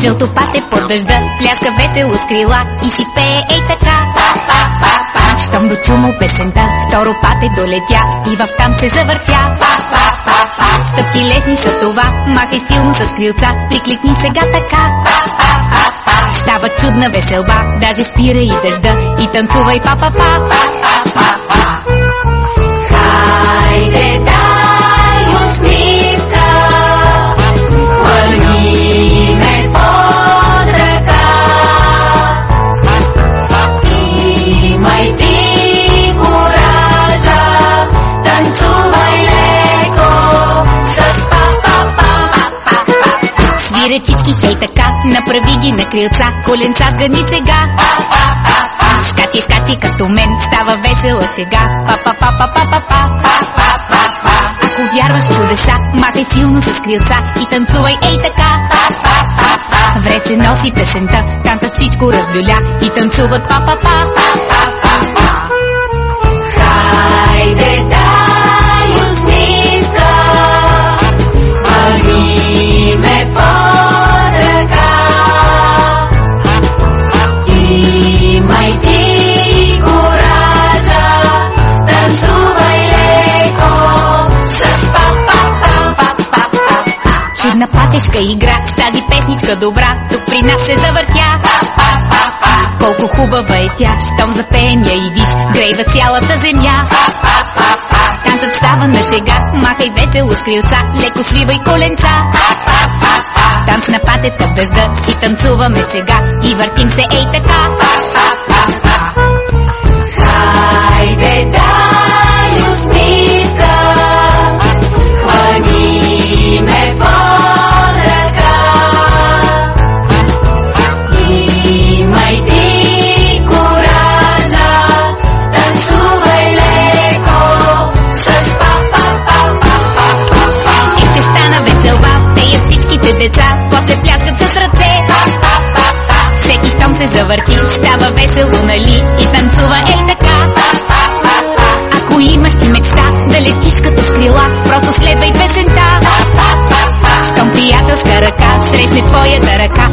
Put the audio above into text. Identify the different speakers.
Speaker 1: Жълто пате под дъжда, пляска весело с крила и си пее ей така. Щом дочу му песента, второ пате долетя и в там се завъртя. Стъпки лесни са това, махай силно с крилца, прикликни сега така. Става чудна веселба, даже спира и дъжда и танцувай па-па-па. Па-па-па-па-па. Свире чички сей така, направи ги на крилца, коленца гъни сега. Скачи, скачи като мен, става весела шега. Па-па-па-па-па-па-па. Ако вярваш чудеса, махай силно с крилца и танцувай ей така. Вред се носи песента, танцът всичко разлюля и танцуват па-па-па. Хайде, игра, тази песничка добра, тук при нас се завъртя. Колко хубава е тя, щом запеем я и виж, грейва цялата земя. Танцът става на шега, махай весело с крилца, леко свивай коленца. Танц на патета в дъжда, си танцуваме сега и въртим се ей така. Деца, после пляскат с ръце. Всеки щом се завърти, става весело, нали? И танцува ей така. Ако имаш ти мечта да летиш като с крила, просто следвай песента. Щом приятелска ръка срещне твоята ръка,